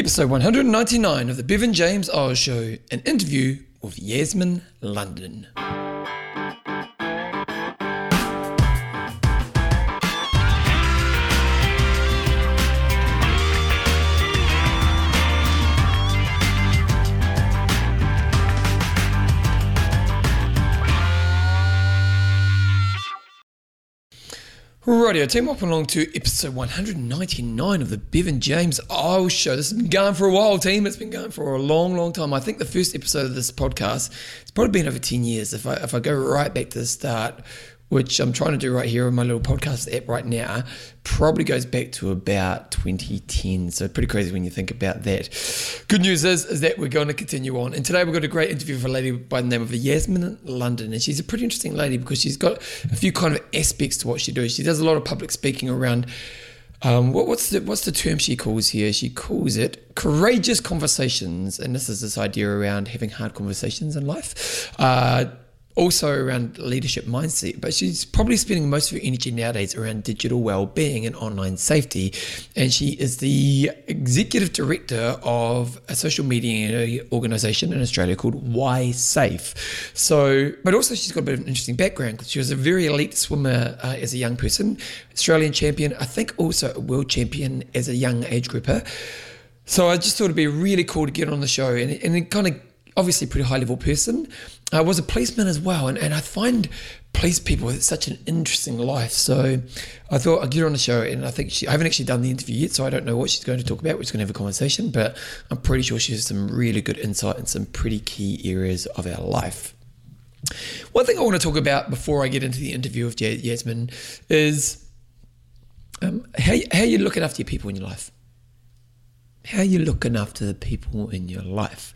Episode 199 of the Bevan James Eyles Show, an interview with Yasmin London. Radio team, welcome along to episode 199 of the Bevan James Eyles Show. This has been going for a while, team. It's been going for a long, long time. I think the first episode of this podcast, it's probably been over 10 years. If I, if I go right back to the start, which I'm trying to do right here on my little podcast app right now, probably goes back to about 2010. So pretty crazy when you think about that. Good news is, is that we're going to continue on. And today we've got a great interview with a lady by the name of Yasmin London. And she's a pretty interesting lady because she's got a few kind of aspects to what she does. She does a lot of public speaking around um, what, what's the what's the term she calls here? She calls it courageous conversations, and this is this idea around having hard conversations in life. Uh, also around leadership mindset, but she's probably spending most of her energy nowadays around digital well-being and online safety. And she is the executive director of a social media organization in Australia called YSafe. So, but also she's got a bit of an interesting background because she was a very elite swimmer uh, as a young person, Australian champion, I think also a world champion as a young age grouper. So I just thought it'd be really cool to get on the show and, and kind of obviously pretty high level person. I was a policeman as well, and, and I find police people with such an interesting life. So I thought I'd get her on the show, and I think she, I haven't actually done the interview yet, so I don't know what she's going to talk about. We're just going to have a conversation, but I'm pretty sure she has some really good insight in some pretty key areas of our life. One thing I want to talk about before I get into the interview with Yasmin is um, how, how you're looking after your people in your life. How you're looking after the people in your life.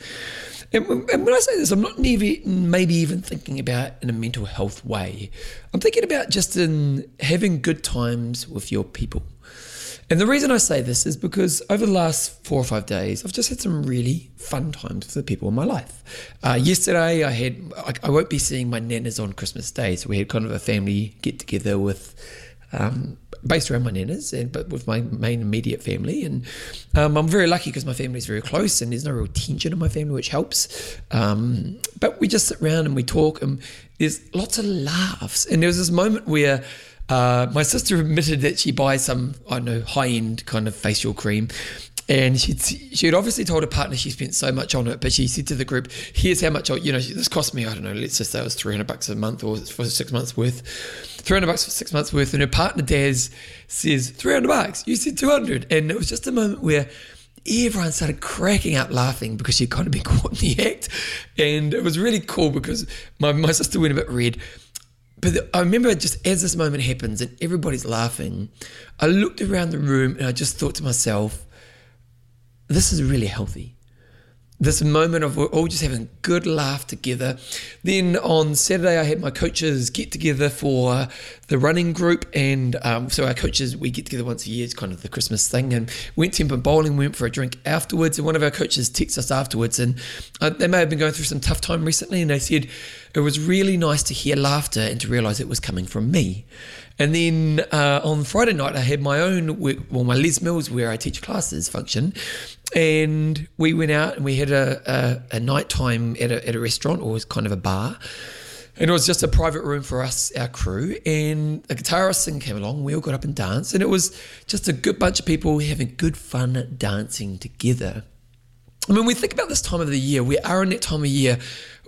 And when I say this, I'm not maybe even thinking about in a mental health way. I'm thinking about just in having good times with your people. And the reason I say this is because over the last four or five days, I've just had some really fun times with the people in my life. Uh, yesterday, I had I, I won't be seeing my nanas on Christmas Day, so we had kind of a family get together with um, based around my nanas, and but with my main immediate family. And um, I'm very lucky because my family is very close, and there's no real tension in my family, which helps. Um, but we just sit around and we talk, and there's lots of laughs. And there was this moment where. Uh, my sister admitted that she buys some, I don't know, high end kind of facial cream. And she'd, she had obviously told her partner she spent so much on it, but she said to the group, here's how much, you know, this cost me, I don't know, let's just say it was 300 bucks a month or for six months worth. 300 bucks for six months worth. And her partner, Daz, says, 300 bucks. You said 200. And it was just a moment where everyone started cracking up laughing because she'd kind of been caught in the act. And it was really cool because my, my sister went a bit red. But I remember just as this moment happens and everybody's laughing, I looked around the room and I just thought to myself, this is really healthy. This moment of all just having good laugh together. Then on Saturday, I had my coaches get together for the running group, and um, so our coaches we get together once a year. It's kind of the Christmas thing, and went tenpin bowling. Went for a drink afterwards, and one of our coaches texted us afterwards, and uh, they may have been going through some tough time recently, and they said it was really nice to hear laughter and to realise it was coming from me. And then uh, on Friday night, I had my own, well, my Les Mills where I teach classes function. And we went out and we had a, a, a nighttime at a, at a restaurant or it was kind of a bar. And it was just a private room for us, our crew. And a guitarist singer came along. We all got up and danced. And it was just a good bunch of people having good fun dancing together. I mean, we think about this time of the year, we are in that time of year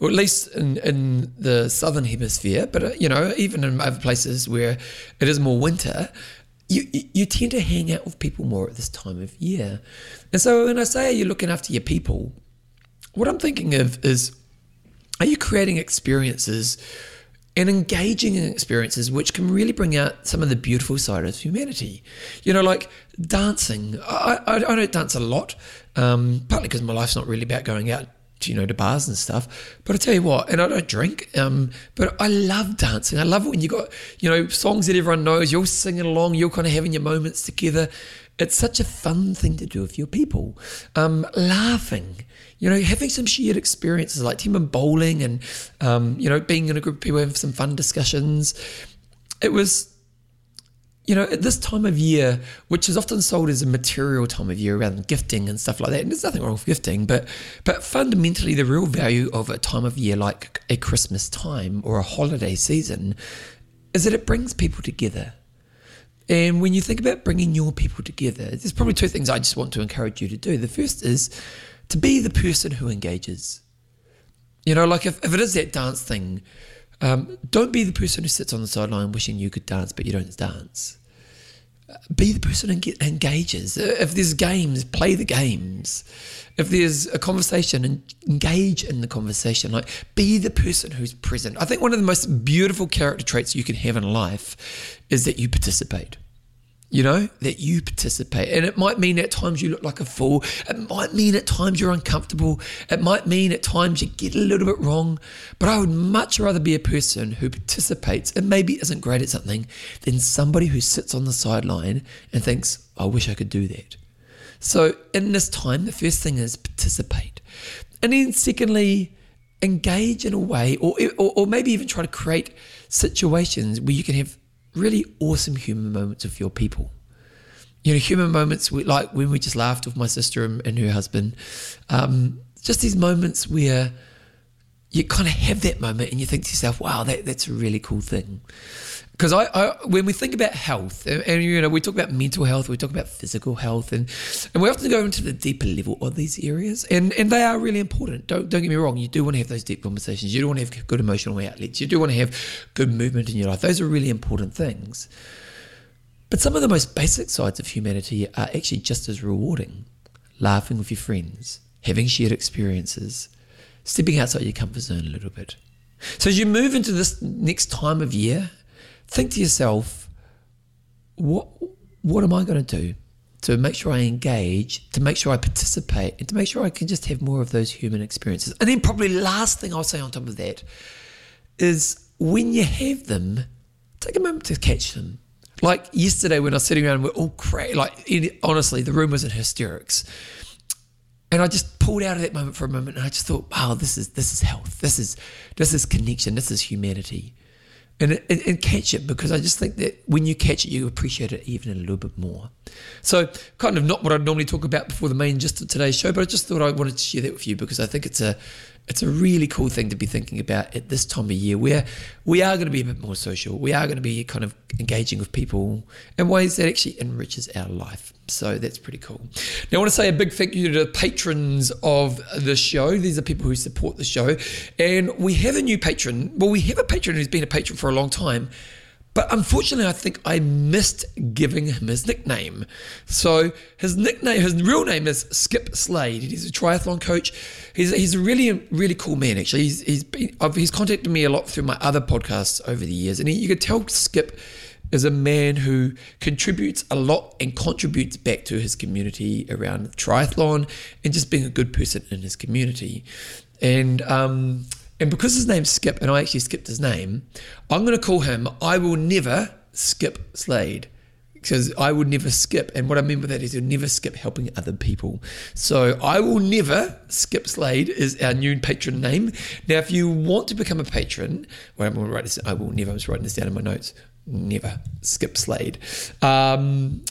or at least in, in the southern hemisphere, but uh, you know, even in other places where it is more winter, you you tend to hang out with people more at this time of year. And so when I say you're looking after your people, what I'm thinking of is are you creating experiences and engaging in experiences which can really bring out some of the beautiful side of humanity. You know, like dancing. I, I, I don't dance a lot, um, partly because my life's not really about going out you know, to bars and stuff. But I tell you what, and I don't drink, um, but I love dancing. I love when you got, you know, songs that everyone knows, you're singing along, you're kind of having your moments together. It's such a fun thing to do with your people. Um, laughing, you know, having some shared experiences like tenpin bowling and, um, you know, being in a group of people having some fun discussions. It was you know, at this time of year, which is often sold as a material time of year around gifting and stuff like that, and there's nothing wrong with gifting, but but fundamentally, the real value of a time of year like a Christmas time or a holiday season is that it brings people together. And when you think about bringing your people together, there's probably two things I just want to encourage you to do. The first is to be the person who engages. You know, like if, if it is that dance thing, um, don't be the person who sits on the sideline wishing you could dance, but you don't dance. Be the person who engages. If there's games, play the games. If there's a conversation, engage in the conversation. Like, be the person who's present. I think one of the most beautiful character traits you can have in life is that you participate you know, that you participate. And it might mean at times you look like a fool. It might mean at times you're uncomfortable. It might mean at times you get a little bit wrong. But I would much rather be a person who participates and maybe isn't great at something than somebody who sits on the sideline and thinks, I wish I could do that. So in this time, the first thing is participate. And then secondly, engage in a way or, or, or maybe even try to create situations where you can have really awesome human moments with your people. You know, human moments we, like when we just laughed with my sister and, and her husband. Um, just these moments where you kind of have that moment and you think to yourself, wow, that, that's a really cool thing. Because I, I, when we think about health, and, and, you know, we talk about mental health, we talk about physical health, and and we often go into the deeper level of these areas, and and they are really important. Don't don't get me wrong. You do want to have those deep conversations. You do want to have good emotional outlets. You do want to have good movement in your life. Those are really important things. But some of the most basic sides of humanity are actually just as rewarding. Laughing with your friends, having shared experiences, stepping outside your comfort zone a little bit. So as you move into this next time of year think to yourself, what what am I going to do to make sure I engage, to make sure I participate, and to make sure I can just have more of those human experiences? And then probably last thing I'll say on top of that is when you have them, take a moment to catch them. Like yesterday when I was sitting around, we're all crazy. Like honestly, the room was in hysterics. And I just pulled out of that moment for a moment, and I just thought, "Wow, this is this is health. This is this is connection. This is humanity." And, and, and, catch it because I just think that when you catch it, you appreciate it even a little bit more. So, kind of not what I'd normally talk about before the main just of today's show, but I just thought I wanted to share that with you because I think it's a it's a really cool thing to be thinking about at this time of year where we are going to be a bit more social. We are going to be kind of engaging with people in ways that actually enriches our life. So that's pretty cool. Now, I want to say a big thank you to the patrons of the show. These are people who support the show. And we have a new patron. Well, we have a patron who's been a patron for a long time. But unfortunately, I think I missed giving him his nickname. So his nickname, his real name is Skip Slade. He's a triathlon coach. He's, he's a really, really cool man, actually. He's, he's, been, he's contacted me a lot through my other podcasts over the years. And he, you could tell Skip is a man who contributes a lot and contributes back to his community around triathlon and just being a good person in his community. And um, and because his name's Skip, and I actually skipped his name, I'm going to call him I will never skip Slade. Because I would never skip, and what I mean by that is you'll never skip helping other people. So I will never skip Slade is our new patron name. Now, if you want to become a patron, I'm going to write this. I will never. I'm just writing this down in my notes. Never skip Slade. Um,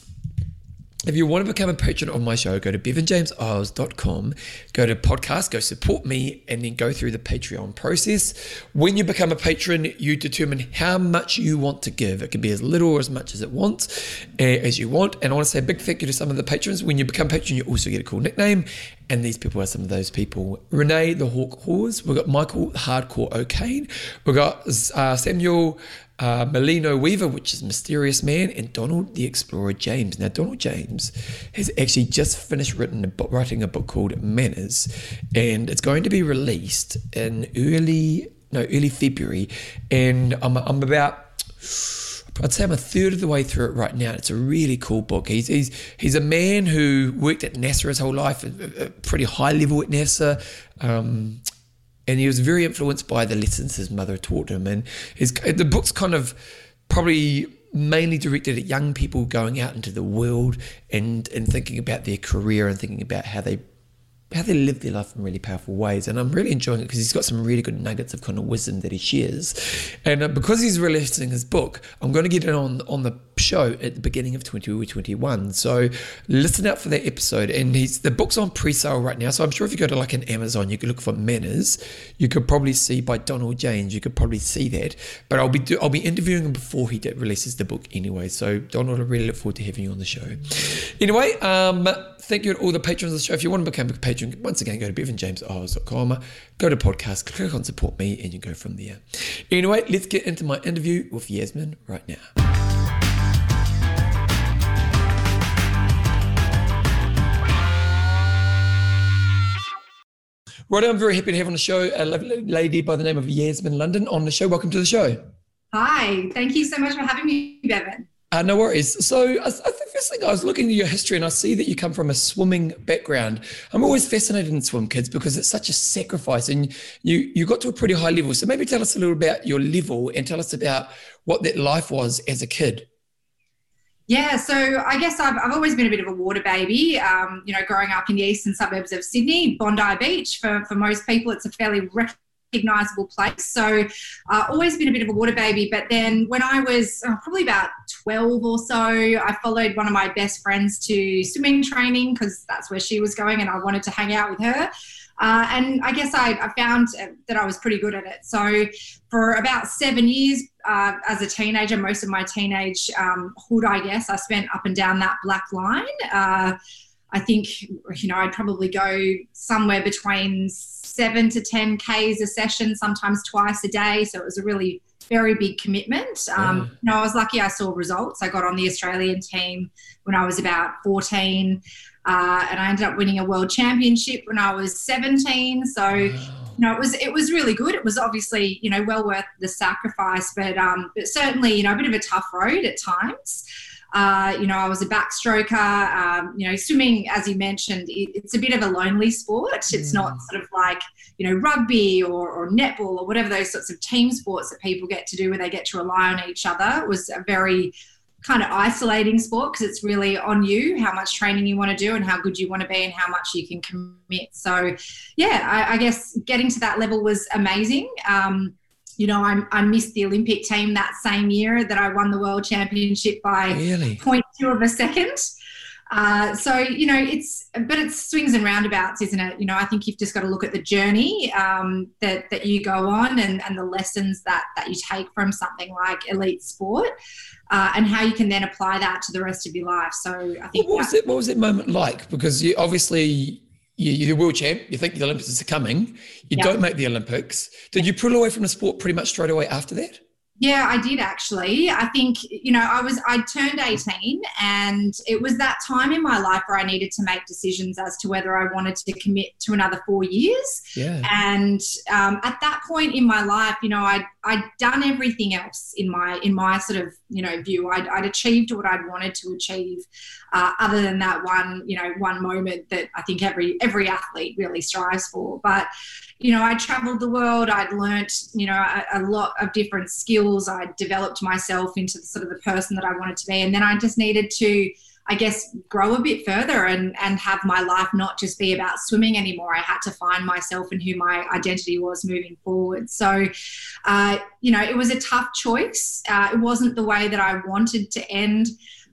if you want to become a patron of my show, go to bevanjameseyles.com, go to podcast, go support me, and then go through the Patreon process. When you become a patron, you determine how much you want to give. It can be as little or as much as it wants, eh, as you want. And I want to say a big thank you to some of the patrons. When you become a patron, you also get a cool nickname. And these people are some of those people. Renee, the Hawk Hawes. We've got Michael, Hardcore O'Kane. We've got uh, Samuel uh, Melino Weaver, which is Mysterious Man, and Donald the Explorer James. Now, Donald James has actually just finished written writing a book called Manners, and it's going to be released in early no early February, and I'm, I'm about. I'd say I'm a third of the way through it right now. It's a really cool book. He's he's he's a man who worked at NASA his whole life, a, a pretty high level at NASA. Um, and he was very influenced by the lessons his mother taught him. And his the book's kind of probably mainly directed at young people going out into the world and and thinking about their career and thinking about how they how they live their life in really powerful ways. And I'm really enjoying it because he's got some really good nuggets of kind of wisdom that he shares. And uh, because he's releasing his book, I'm going to get it on on the show at the beginning of 2021. So listen out for that episode. And he's the book's on pre-sale right now. So I'm sure if you go to like an Amazon, you could look for Manners. You could probably see by Donald James. You could probably see that. But I'll be do, I'll be interviewing him before he releases the book anyway. So Donald, I really look forward to having you on the show. Anyway, um, thank you to all the patrons of the show. If you want to become a patron, once again, go to bevanjameseyles.com, go to podcast, click on support me, and you go from there. Anyway, let's get into my interview with Yasmin right now. Right, I'm very happy to have on the show a lovely lady by the name of Yasmin London on the show. Welcome to the show. Hi, thank you so much for having me, Bevan. Uh, no worries. So, I, I first thing I was looking at your history and I see that you come from a swimming background. I'm always fascinated in swim kids because it's such a sacrifice and you, you got to a pretty high level. So, maybe tell us a little about your level and tell us about what that life was as a kid. Yeah, so I guess I've, I've always been a bit of a water baby. Um, you know, growing up in the eastern suburbs of Sydney, Bondi Beach, for, for most people, it's a fairly recognizable place. So, uh, always been a bit of a water baby. But then when I was uh, probably about 12 or so, I followed one of my best friends to swimming training because that's where she was going and I wanted to hang out with her. Uh, and I guess I, I, found that I was pretty good at it. So for about seven years uh, as a teenager, most of my teenage um, hood, I guess, I spent up and down that black line. I think, you know, I'd probably go somewhere between seven to 10 Ks a session, sometimes twice a day. So it was a really very big commitment. Um, yeah. You know, I was lucky I saw results. I got on the Australian team when I was about 14. Uh, and I ended up winning a world championship when I was 17. So, wow. you know, it was it was really good. It was obviously you know well worth the sacrifice, but um, but certainly you know a bit of a tough road at times. Uh, you know, I was a backstroker. Um, you know, swimming, as you mentioned, it, it's a bit of a lonely sport. It's mm. not sort of like you know rugby or, or netball or whatever those sorts of team sports that people get to do where they get to rely on each other. It was a very kind of isolating sport because it's really on you how much training you want to do and how good you want to be and how much you can commit. So, yeah, I, I guess getting to that level was amazing. Um, you know, I, I, missed the Olympic team that same year that I won the world championship by really? 0.2 of a second. Uh, so you know it's but it's swings and roundabouts isn't it you know i think you've just got to look at the journey um, that, that you go on and, and the lessons that that you take from something like elite sport uh, and how you can then apply that to the rest of your life so i think what was it what was that moment like because you obviously you, are the world champ you think the olympics are coming you don't make the olympics did you pull away from the sport pretty much straight away after that yeah, I did actually. I think, you know, I was, I turned 18 and it was that time in my life where I needed to make decisions as to whether I wanted to commit to another four years. Yeah. And um, at that point in my life, you know, I'd, I'd done everything else in my, in my sort of, you know, view. I'd, I'd achieved what I'd wanted to achieve uh, other than that one, you know, one moment that I think every, every athlete really strives for. But, you know, I traveled the world. I'd learnt, you know, a, a, lot of different skills. I developed myself into sort of the person that I wanted to be. And then I just needed to, I guess, grow a bit further and, and have my life not just be about swimming anymore. I had to find myself and who my identity was moving forward. So, uh, you know, it was a tough choice. Uh, it wasn't the way that I wanted to end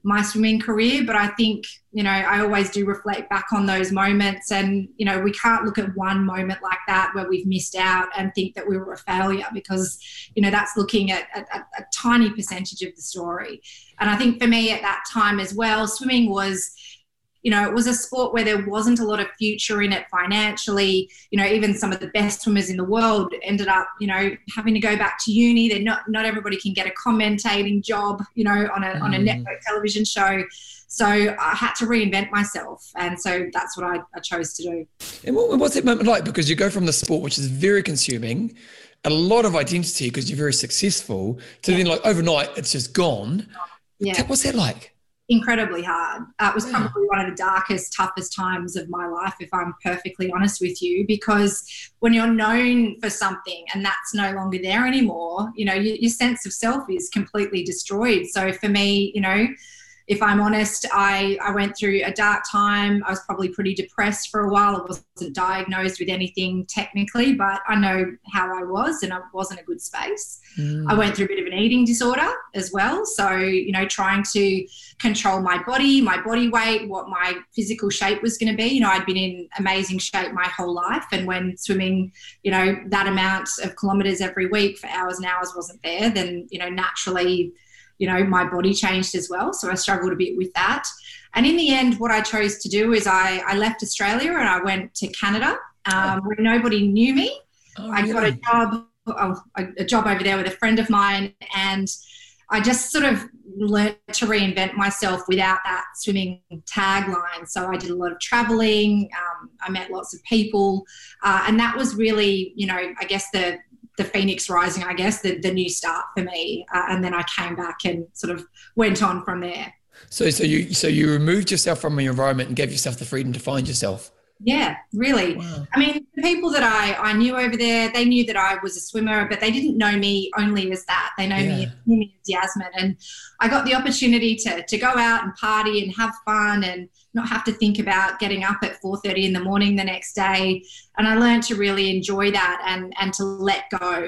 my swimming career. But I think, you know, I always do reflect back on those moments. And, you know, we can't look at one moment like that where we've missed out and think that we were a failure because, you know, that's looking at, a tiny percentage of the story. And I think for me at that time as well, swimming was you know, it was a sport where there wasn't a lot of future in it financially. You know, even some of the best swimmers in the world ended up, you know, having to go back to uni. They're not not everybody can get a commentating job, you know, on a mm. on a mm. network television show. So I had to reinvent myself, and so that's what I, I chose to do. And what, what's that moment like? Because you go from the sport, which is very consuming, a lot of identity because you're very successful, to yeah. then like overnight it's just gone. Yeah. What's that like? Incredibly hard. Uh, it was probably one of the darkest, toughest times of my life, if I'm perfectly honest with you, because when you're known for something and that's no longer there anymore, you know, your, your sense of self is completely destroyed. So for me, you know, if I'm honest, I, I went through a dark time. I was probably pretty depressed for a while. I wasn't diagnosed with anything technically, but I know how I was and I wasn't a good space. Mm. I went through a bit of an eating disorder as well. So, you know, trying to control my body, my body weight, what my physical shape was going to be. You know, I'd been in amazing shape my whole life. And when swimming, you know, that amount of kilometers every week for hours and hours wasn't there, then, you know, naturally, you know, my body changed as well. So I struggled a bit with that. And in the end, what I chose to do is I, I left Australia and I went to Canada um, where nobody knew me. Oh, I got a job, oh, a job over there with a friend of mine, and I just sort of learned to reinvent myself without that swimming tagline. So I did a lot of traveling. Um, I met lots of people, uh, and that was really, you know, I guess the the phoenix rising, I guess, the, the new start for me. Uh, and then I came back and sort of went on from there. So, so you, so you removed yourself from your environment and gave yourself the freedom to find yourself. Yeah, really. Wow. I mean, the people that I, I knew over there, they knew that I was a swimmer, but they didn't know me only as that. They know yeah. me, me as Yasmin. And I got the opportunity to, to go out and party and have fun and not have to think about getting up at 4.30 in the morning the next day. And I learned to really enjoy that and, and to let go,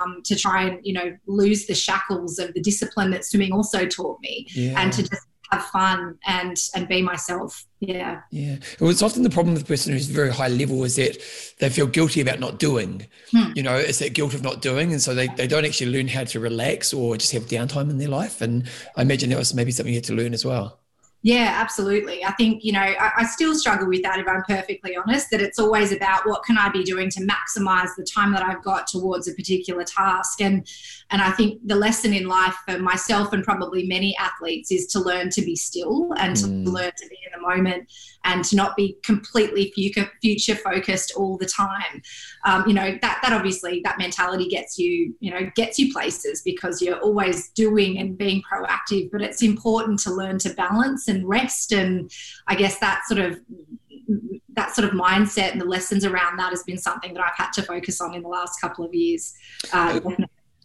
um, to try and, you know, lose the shackles of the discipline that swimming also taught me yeah. and to just have fun and and be myself yeah yeah well it's often the problem with the person who's very high level is that they feel guilty about not doing hmm. you know it's that guilt of not doing and so they, they don't actually learn how to relax or just have downtime in their life and i imagine that was maybe something you had to learn as well yeah, absolutely. I think, you know, I, I, still struggle with that if I'm perfectly honest, that it's always about what can I be doing to maximize the time that I've got towards a particular task. And and I think the lesson in life for myself and probably many athletes is to learn to be still and to mm. learn to be in the moment and to not be completely future focused all the time. Um, you know, that, that obviously, that mentality gets you, you know, gets you places because you're always doing and being proactive, but it's important to learn to balance and rest. And I guess that sort of that sort of mindset and the lessons around that has been something that I've had to focus on in the last couple of years. Uh,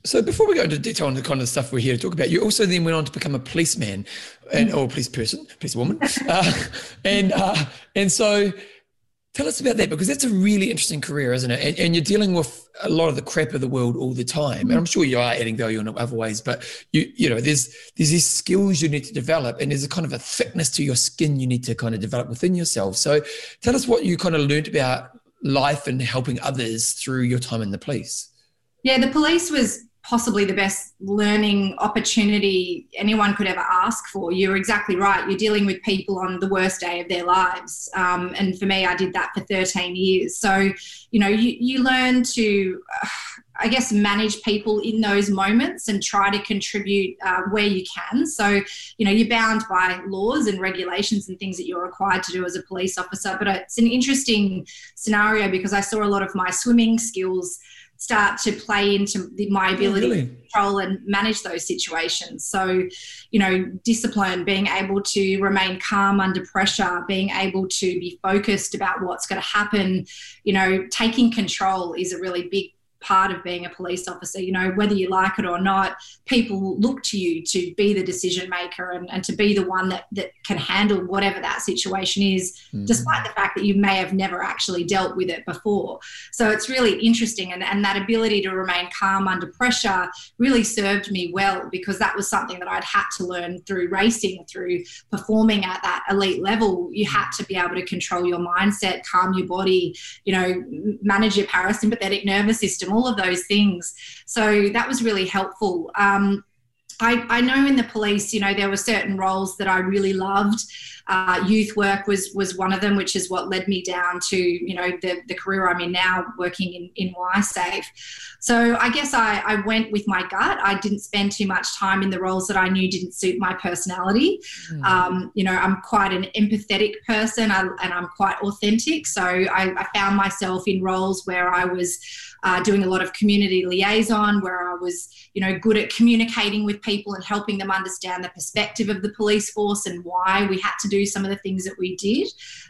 so before we go into detail on the kind of stuff we're here to talk about, you also then went on to become a policeman and or police person, police woman, uh, and uh, and so tell us about that because that's a really interesting career, isn't it? And, and, you're dealing with a lot of the crap of the world all the time, and I'm sure you are adding value in other ways. But you you know there's there's these skills you need to develop, and there's a kind of a thickness to your skin you need to kind of develop within yourself. So tell us what you kind of learned about life and helping others through your time in the police. Yeah, the police was possibly the best learning opportunity anyone could ever ask for. You're exactly right. You're dealing with people on the worst day of their lives. Um, and for me, I did that for 13 years. So, you know, you, you learn to, uh, I guess, manage people in those moments and try to contribute uh, where you can. So, you know, you're bound by laws and regulations and things that you're required to do as a police officer. But it's an interesting scenario because I saw a lot of my swimming skills start to play into the, my oh, ability really? to control and manage those situations. So, you know, discipline, being able to remain calm under pressure, being able to be focused about what's going to happen, you know, taking control is a really big part of being a police officer. You know, whether you like it or not, people look to you to be the decision maker and, and to be the one that, that can handle whatever that situation is, mm. despite the fact that you may have never actually dealt with it before. So it's really interesting. And, and that ability to remain calm under pressure really served me well because that was something that I'd had to learn through racing, through performing at that elite level. You had to be able to control your mindset, calm your body, you know, manage your parasympathetic nervous system all of those things. So that was really helpful. Um, I, I, know in the police, you know, there were certain roles that I really loved. Uh, youth work was was one of them, which is what led me down to, you know, the, the career I'm in now, working in, in YSafe. So I guess I, I went with my gut. I didn't spend too much time in the roles that I knew didn't suit my personality. Mm. Um, you know, I'm quite an empathetic person I, and I'm quite authentic. So I, I found myself in roles where I was uh, doing a lot of community liaison where I was, you know, good at communicating with people and helping them understand the perspective of the police force and why we had to do some of the things that we did.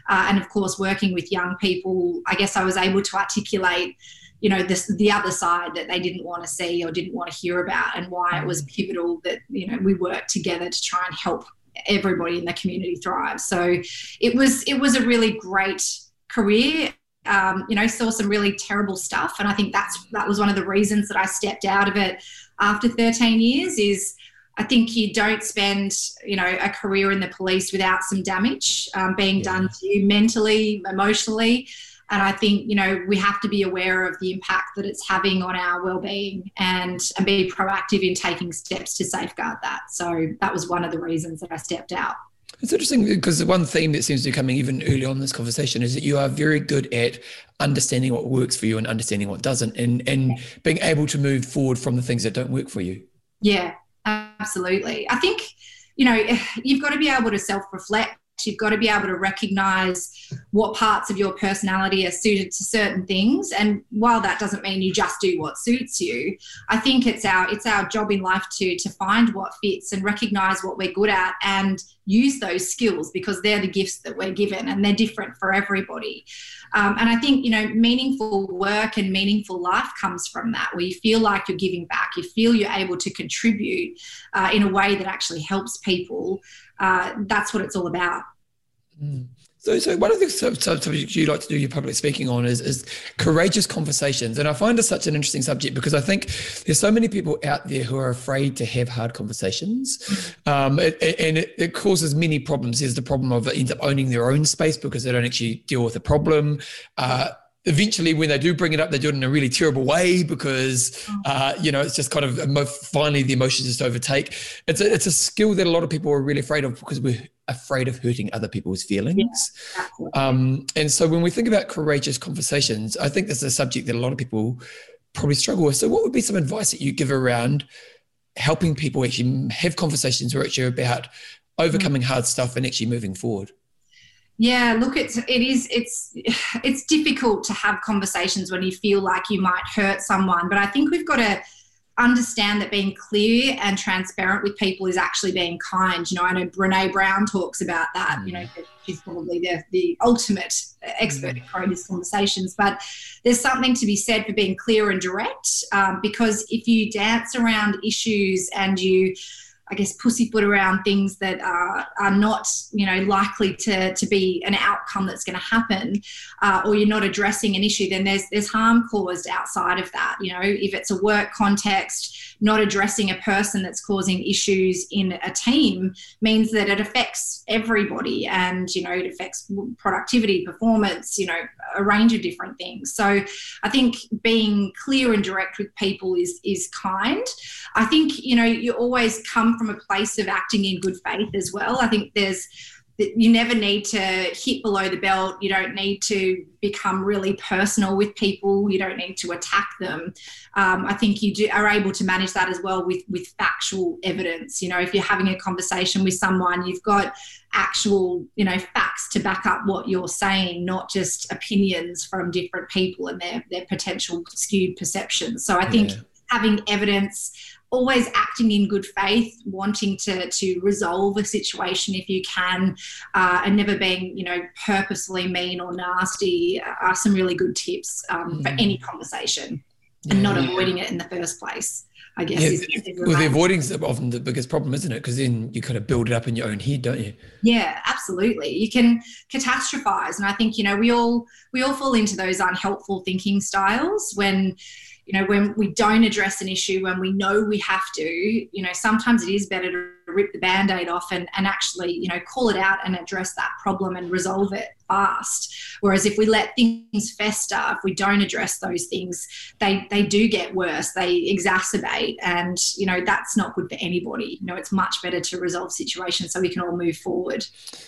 Uh, and of course, working with young people, I guess I was able to articulate you know this the other side that they didn't want to see or didn't want to hear about and why it was mm. pivotal that you know we worked together to try and help everybody in the community thrive So it was it was a really great career. Um, you know, saw some really terrible stuff, and I think that's that was one of the reasons that I stepped out of it after 13 years. Is I think you don't spend, you know, a career in the police without some damage um, being yeah. done to you mentally, emotionally. And I think, you know, we have to be aware of the impact that it's having on our well-being and, and be proactive in taking steps to safeguard that. So that was one of the reasons that I stepped out. It's interesting because the one theme that seems to be coming even early on in this conversation is that you are very good at understanding what works for you and understanding what doesn't and, and being able to move forward from the things that don't work for you. Yeah, absolutely. I think, you know, you've got to be able to self reflect You've got to be able to recognize what parts of your personality are suited to certain things. And while that doesn't mean you just do what suits you, I think it's our it's our job in life to to find what fits and recognize what we're good at and use those skills because they're the gifts that we're given and they're different for everybody. Um, and I think you know meaningful work and meaningful life comes from that, where you feel like you're giving back, you feel you're able to contribute uh, in a way that actually helps people uh, that's what it's all about. Mm. So, so one of the subjects you like to do your public speaking on is, is courageous conversations, and I find this such an interesting subject because I think there's so many people out there who are afraid to have hard conversations, um, it, and it, it, causes many problems. There's the problem of it ends up owning their own space because they don't actually deal with the problem. Uh, eventually when they do bring it up they do it in a really terrible way because mm. uh, you know it's just kind of finally the emotions just overtake it's a, it's a skill that a lot of people are really afraid of because we're afraid of hurting other people's feelings. Yeah, um, and so when we think about courageous conversations i think this is a subject that a lot of people probably struggle with. So what would be some advice that you give around helping people actually have conversations where it's about overcoming mm. hard stuff and actually moving forward? Yeah, look, it's it is it's it's difficult to have conversations when you feel like you might hurt someone, but I think we've got to understand that being clear and transparent with people is actually being kind. You know, I know Brene Brown talks about that. You know, mm. she's probably the, the ultimate expert in courageous conversations. But there's something to be said for being clear and direct um, because if you dance around issues and you I guess, pussyfoot around things that are, are not, you know, likely to, to be an outcome that's going to happen, uh, or you're not addressing an issue, then there's there's harm caused outside of that. You know, if it's a work context, not addressing a person that's causing issues in a team means that it affects everybody, and you know, it affects productivity, performance, you know, a range of different things. So, I think being clear and direct with people is is kind. I think you know you always come from a place of acting in good faith as well. I think there's you never need to hit below the belt. You don't need to become really personal with people. You don't need to attack them. Um, I think you do, are able to manage that as well with with factual evidence. You know, if you're having a conversation with someone, you've got actual you know facts to back up what you're saying, not just opinions from different people and their their potential skewed perceptions. So I think yeah. Having evidence always acting in good faith, wanting to to resolve a situation if you can, uh, and never being you know purposely mean or nasty are some really good tips um, mm. for any conversation, and not avoiding it in the first place. I guess. Yeah, is, is well, the avoiding is often the biggest problem, isn't it? Because then you kind of build it up in your own head, don't you? Yeah, absolutely. You can catastrophize, and I think you know we all we all fall into those unhelpful thinking styles when you know when we don't address an issue when we know we have to you know sometimes it is better to rip the band-aid off and, and actually you know call it out and address that problem and resolve it fast. Whereas if we let things fester if we don't address those things they they do get worse they exacerbate and you know that's not good for anybody. You know it's much better to resolve situations so we can all move forward.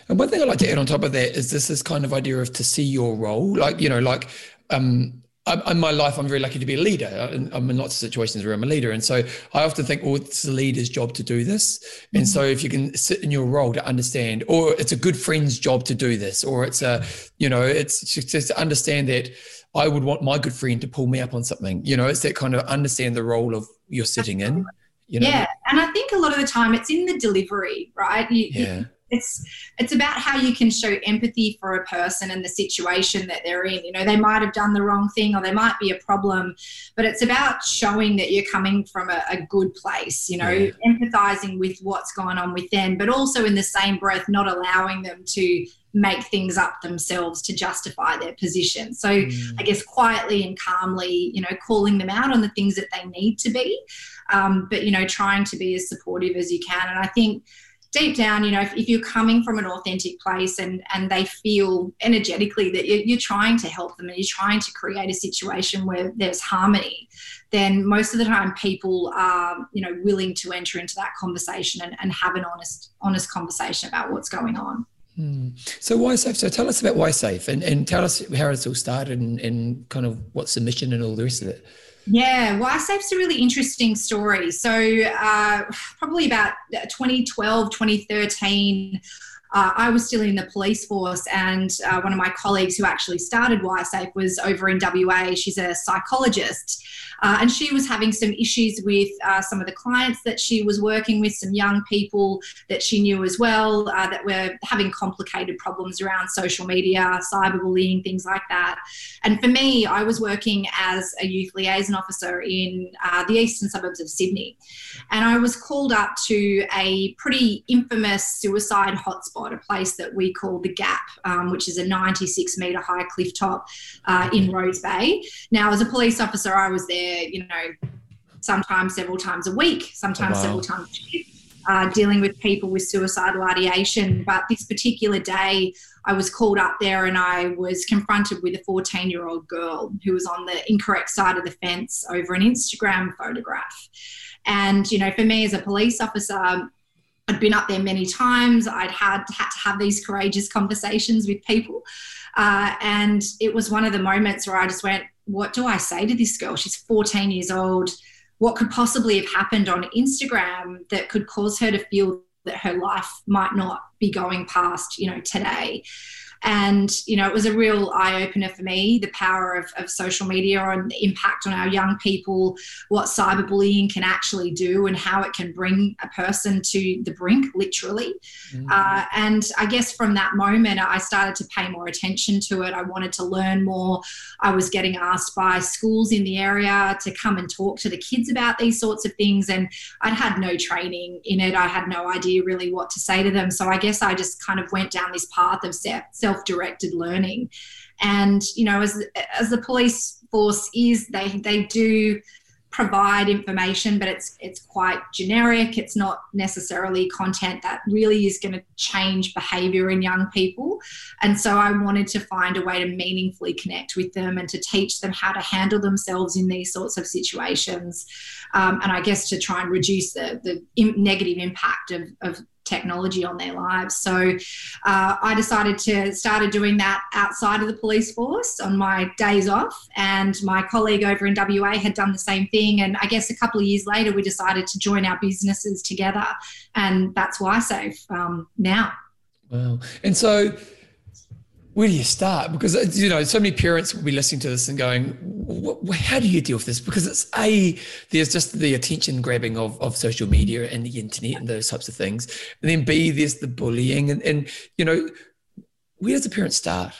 And one thing i'd like to add on top of that is this this kind of idea of to see your role. Like you know like um in my life, I'm very lucky to be a leader. I'm in lots of situations where I'm a leader. And so I often think, well, it's the leader's job to do this. Mm-hmm. And so if you can sit in your role to understand, or it's a good friend's job to do this, or it's a, you know, it's just to understand that I would want my good friend to pull me up on something. You know, it's that kind of understand the role of you're sitting in. You know? Yeah. And I think a lot of the time it's in the delivery, right? You, yeah. You, it's it's about how you can show empathy for a person and the situation that they're in you know they might have done the wrong thing or there might be a problem but it's about showing that you're coming from a, a good place you know yeah. empathizing with what's going on with them, but also in the same breath, not allowing them to make things up themselves to justify their position. So mm. I guess quietly and calmly, you know, calling them out on the things that they need to be, um, but you know, trying to be as supportive as you can. And I think deep down, you know, if, if, you're coming from an authentic place and and they feel energetically that you're, you're, trying to help them and you're trying to create a situation where there's harmony, then most of the time people are, you know, willing to enter into that conversation and, and have an honest honest conversation about what's going on. Hmm. So safe? So tell us about YSafe and, and tell us how it's all started and, and kind of what's the mission and all the rest of it. Yeah, YSafe's a really interesting story. So, uh, probably about 2012, 2013, uh, I was still in the police force, and uh, one of my colleagues who actually started YSafe was over in WA. She's a psychologist. Uh, and she was having some issues with uh, some of the clients that she was working with, some young people that she knew as well uh, that were having complicated problems around social media, cyberbullying, things like that. And for me, I was working as a youth liaison officer in uh, the eastern suburbs of Sydney. And I was called up to a pretty infamous suicide hotspot, a place that we call the Gap, um, which is a 96 metre high cliff top uh, in Rose Bay. Now, as a police officer, I was there you know, sometimes several times a week, sometimes wow. several times a week, uh, dealing with people with suicidal ideation. But this particular day, I was called up there and I was confronted with a 14 year old girl who was on the incorrect side of the fence over an Instagram photograph. And, you know, for me as a police officer, I'd been up there many times. I'd had had to have these courageous conversations with people, uh, and it was one of the moments where I just went, what do I say to this girl? She's 14 years old. What could possibly have happened on Instagram that could cause her to feel that her life might not be going past, you know, today? And, you know, it was a real eye opener for me the power of, of social media and the impact on our young people, what cyberbullying can actually do, and how it can bring a person to the brink, literally. Mm-hmm. Uh, and I guess from that moment, I started to pay more attention to it. I wanted to learn more. I was getting asked by schools in the area to come and talk to the kids about these sorts of things. And I'd had no training in it, I had no idea really what to say to them. So I guess I just kind of went down this path of self self-directed learning. And you know as as the police force is they they do provide information but it's it's quite generic. It's not necessarily content that really is going to change behavior in young people. And so i wanted to find a way to meaningfully connect with them and to teach them how to handle themselves in these sorts of situations um, and i guess to try and reduce the the negative impact of, of technology on their lives. So uh, I decided to started doing that outside of the police force on my days off, and my colleague over in WA had done the same thing. And I guess a couple of years later, we decided to join our businesses together, and that's YSafe um, now. Wow! And so where do you start? Because uh, you know, so many parents will be listening to this and going, "How do you deal with this?" Because it's a there's just the attention grabbing of, of social media and the internet and those types of things, and then b there's the bullying and and you know, where does the parent start?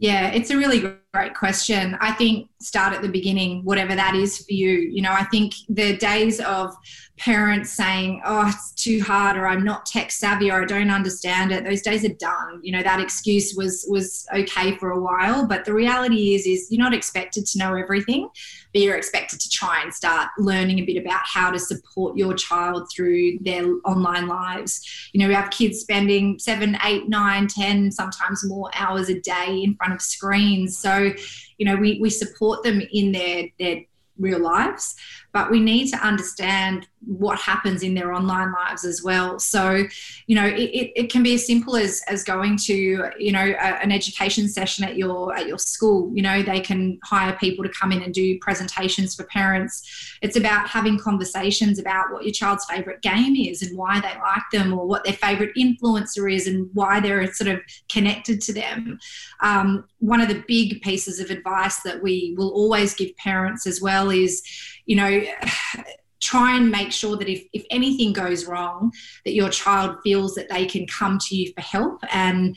Yeah, it's a really great question. I think start at the beginning, whatever that is for you. You know, I think the days of parents saying, oh, it's too hard or I'm not tech savvy or I don't understand it, those days are done. You know, that excuse was was okay for a while. But the reality is is you're not expected to know everything, but you're expected to try and start learning a bit about how to support your child through their online lives. You know, we have kids spending seven, eight, nine, ten, sometimes more hours a day in front of screens. So, you know, we, we support them in their their real lives but we need to understand what happens in their online lives as well. So, you know, it, it, it can be as simple as as going to, you know, a, an education session at your at your school. You know, they can hire people to come in and do presentations for parents. It's about having conversations about what your child's favorite game is and why they like them, or what their favorite influencer is and why they're sort of connected to them. Um, one of the big pieces of advice that we will always give parents as well is you know, try and make sure that if, if anything goes wrong, that your child feels that they can come to you for help. And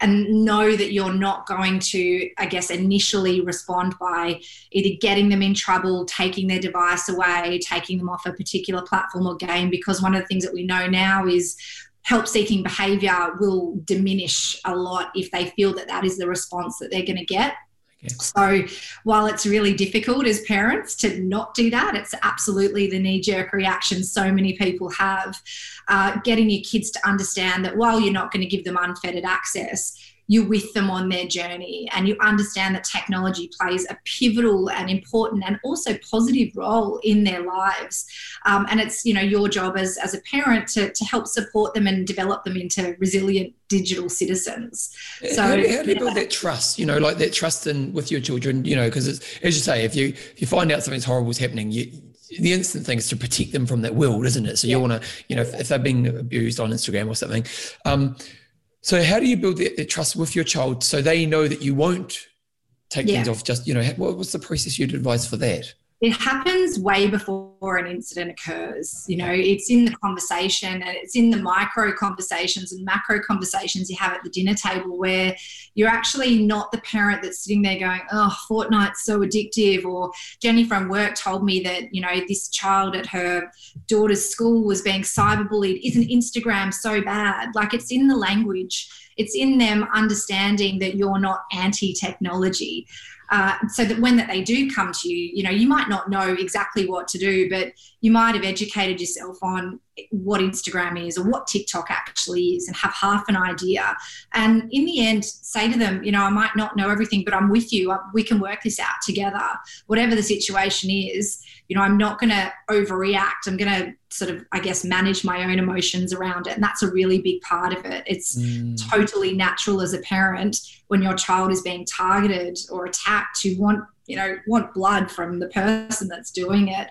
and know that you're not going to, I guess, initially respond by either getting them in trouble, taking their device away, taking them off a particular platform or game. Because one of the things that we know now is help seeking behavior will diminish a lot if they feel that that is the response that they're going to get. So, while it's really difficult as parents to not do that, it's absolutely the knee jerk reaction so many people have. Uh, getting your kids to understand that while you're not going to give them unfettered access, you're with them on their journey and you understand that technology plays a pivotal and important and also positive role in their lives um, and it's you know your job as, as a parent to, to help support them and develop them into resilient digital citizens so how, how do you yeah. build that trust you know like that trust in with your children you know because as you say if you if you find out something's horrible is happening you the instant thing is to protect them from that world, isn't it? So you want to, you know, if, if, they're being abused on Instagram or something, um, so how do you build the, the trust with your child so they know that you won't take yeah. things off? Just you know, what, was the process you'd advise for that? It happens way before an incident occurs. You know, it's in the conversation and it's in the micro conversations and macro conversations you have at the dinner table where you're actually not the parent that's sitting there going, oh, Fortnite's so addictive. Or Jenny from work told me that, you know, this child at her daughter's school was being cyberbullied. Isn't Instagram so bad? Like it's in the language, it's in them understanding that you're not anti technology. Uh, so that when that they do come to you, you know, you might not know exactly what to do, but you might have educated yourself on what Instagram is or what TikTok actually is and have half an idea. And in the end, say to them, you know, I might not know everything, but I'm with you. We can work this out together. Whatever the situation is, you know, I'm not going to overreact. I'm going to sort of, I guess, manage my own emotions around it. And that's a really big part of it. It's mm. totally natural as a parent when your child is being targeted or attacked to want, you know, want blood from the person that's doing it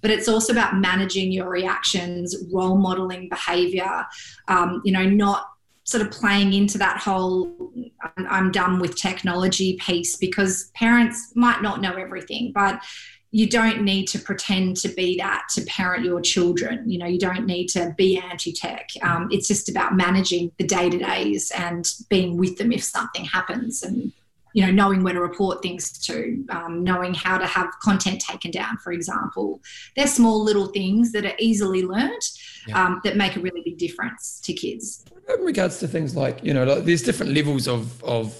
but it's also about managing your reactions, role modeling behavior, um, you know, not sort of playing into that whole I'm done with technology piece because parents might not know everything, but you don't need to pretend to be that to parent your children. You know, you don't need to be anti tech. Um, it's just about managing the day to days and being with them if something happens and you know, knowing where to report things to, um, knowing how to have content taken down, for example. They're small little things that are easily learned yeah. um, that make a really big difference to kids. In regards to things like, you know, like there's different levels of, of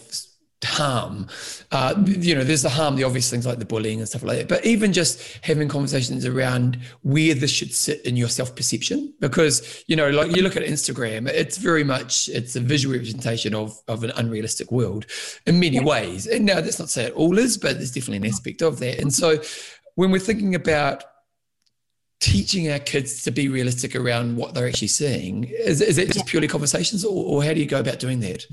harm. Uh, you know, there's the harm, the obvious things like the bullying and stuff like that. But even just having conversations around where this should sit in your self perception, because you know, like you look at Instagram, it's very much it's a visual representation of of an unrealistic world in many ways. And now that's not to say it all is, but there's definitely an aspect of that. And so when we're thinking about teaching our kids to be realistic around what they're actually seeing, is, is it just purely conversations, or, or how do you go about doing that?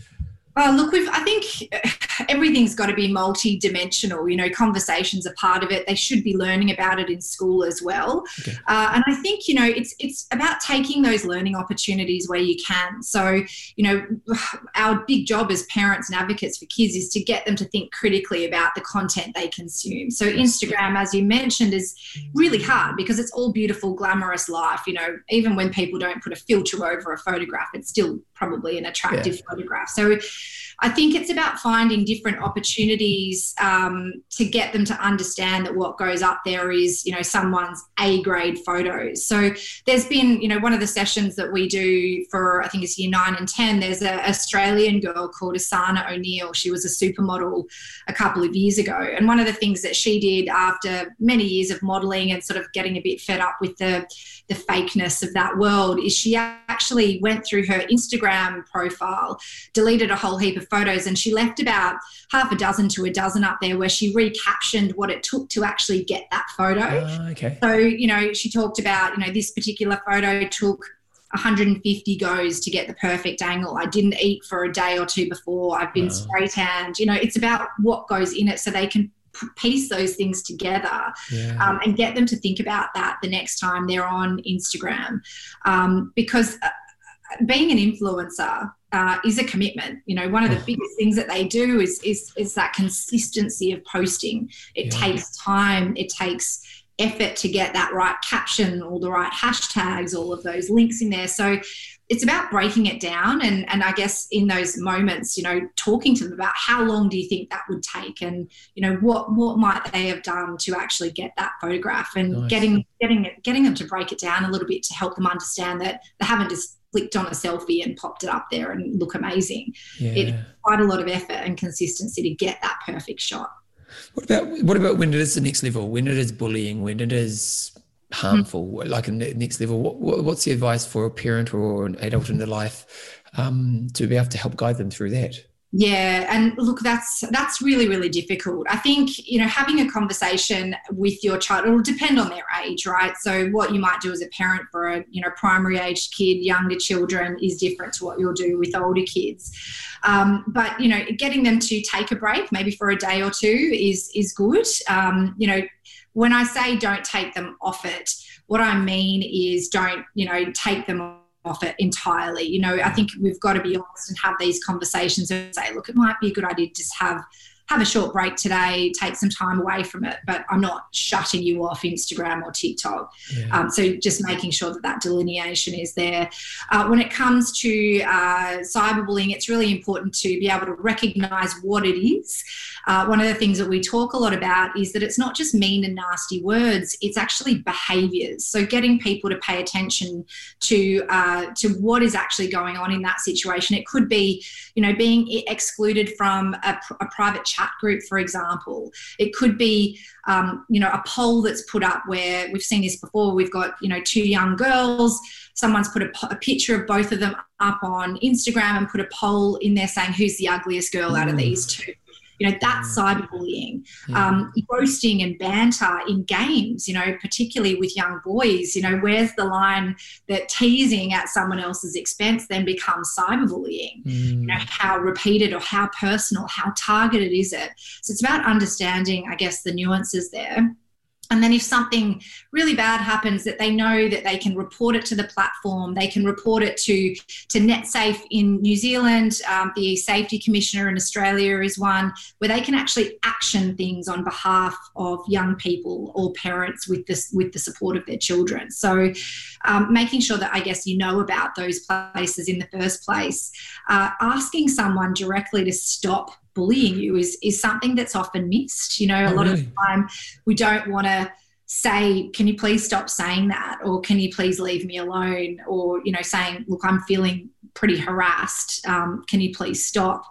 Well, look, we've, I think everything's got to be multi-dimensional. You know, conversations are part of it. They should be learning about it in school as well. Okay. Uh, and I think you know, it's it's about taking those learning opportunities where you can. So, you know, our big job as parents and advocates for kids is to get them to think critically about the content they consume. So, Instagram, as you mentioned, is really hard because it's all beautiful, glamorous life. You know, even when people don't put a filter over a photograph, it's still probably an attractive yeah. photograph. So I think it's about finding different opportunities um, to get them to understand that what goes up there is, you know, someone's A grade photos. So there's been, you know, one of the sessions that we do for, I think it's year nine and 10, there's an Australian girl called Essena O'Neill. She was a supermodel a couple of years ago. And one of the things that she did after many years of modeling and sort of getting a bit fed up with the, the fakeness of that world is she actually went through her Instagram profile, deleted a whole heap of photos, and she left about half a dozen to a dozen up there where she recaptioned what it took to actually get that photo. Uh, okay. So, you know, she talked about, you know, this particular photo took 150 goes to get the perfect angle. I didn't eat for a day or two before. I've been uh, spray tanned. You know, it's about what goes in it so they can piece those things together yeah. um, and get them to think about that the next time they're on Instagram. Um, because uh, being an influencer uh, is a commitment. You know, one of the biggest things that they do is is is that consistency of posting. It yeah. takes time. It takes effort to get that right caption, all the right hashtags, all of those links in there. So it's about breaking it down and and I guess in those moments, you know, talking to them about how long do you think that would take and you know what what might they have done to actually get that photograph and nice. getting getting it getting them to break it down a little bit to help them understand that they haven't just clicked on a selfie and popped it up there and look amazing. Yeah. It's quite a lot of effort and consistency to get that perfect shot. What about what about when it is the next level? When it is bullying? When it is harmful, mm-hmm. like a next level? What, what's the advice for a parent or an adult in their life um, to be able to help guide them through that? Yeah, and look, that's that's really really difficult. I think you know having a conversation with your child it'll depend on their age, right? So what you might do as a parent for a you know primary aged kid, younger children is different to what you'll do with older kids. Um, but you know, getting them to take a break, maybe for a day or two, is is good. Um, you know, when I say don't take them off it, what I mean is don't you know take them off it entirely. You know, I think we've got to be honest and have these conversations and say, look, it might be a good idea to just have have a short break today, take some time away from it, but I'm not shutting you off Instagram or TikTok. Yeah. Um, so just making sure that that delineation is there. Uh, when it comes to uh, cyberbullying, it's really important to be able to recognize what it is. Uh, one of the things that we talk a lot about is that it's not just mean and nasty words; it's actually behaviours. So getting people to pay attention to uh, to what is actually going on in that situation. It could be, you know, being excluded from a, a private chat group, for example. It could be, um, you know, a poll that's put up where we've seen this before. We've got, you know, two young girls. Someone's put a, a picture of both of them up on Instagram and put a poll in there saying who's the ugliest girl out of these two. You know, that's cyberbullying. Yeah. Um, roasting and banter in games, you know, particularly with young boys, you know, where's the line that teasing at someone else's expense then becomes cyberbullying? Mm. You know, how repeated or how personal, how targeted is it? So it's about understanding, I guess, the nuances there and then if something really bad happens that they know that they can report it to the platform they can report it to to netsafe in new zealand um, the safety commissioner in australia is one where they can actually action things on behalf of young people or parents with this with the support of their children. So um, making sure that i guess you know about those places in the first place. Uh, asking someone directly to stop bullying you is is something that's often missed. You know, a oh, lot really? of the time we don't want to say, "Can you please stop saying that?" or "Can you please leave me alone?" or you know, saying, "Look, I'm feeling pretty harassed. Um, can you please stop?"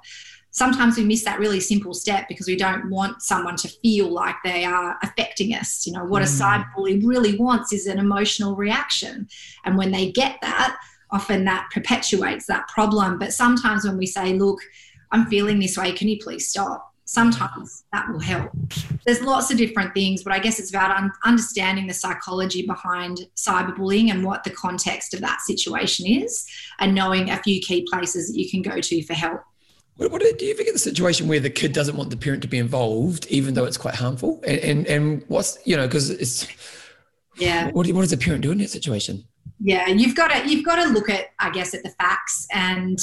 Sometimes we miss that really simple step because we don't want someone to feel like they are affecting us. You know, what mm. a cyber bully really wants is an emotional reaction, and when they get that, often that perpetuates that problem. But sometimes when we say, "Look," I'm feeling this way. Can you please stop? Sometimes that will help. There's lots of different things, but I guess it's about un- understanding the psychology behind cyberbullying and what the context of that situation is, and knowing a few key places that you can go to for help. What, what, do you ever get the situation where the kid doesn't want the parent to be involved, even though it's quite harmful? And and, and what's you know because it's yeah. What, what does a parent do in that situation? Yeah, you've got to you've got to look at I guess at the facts and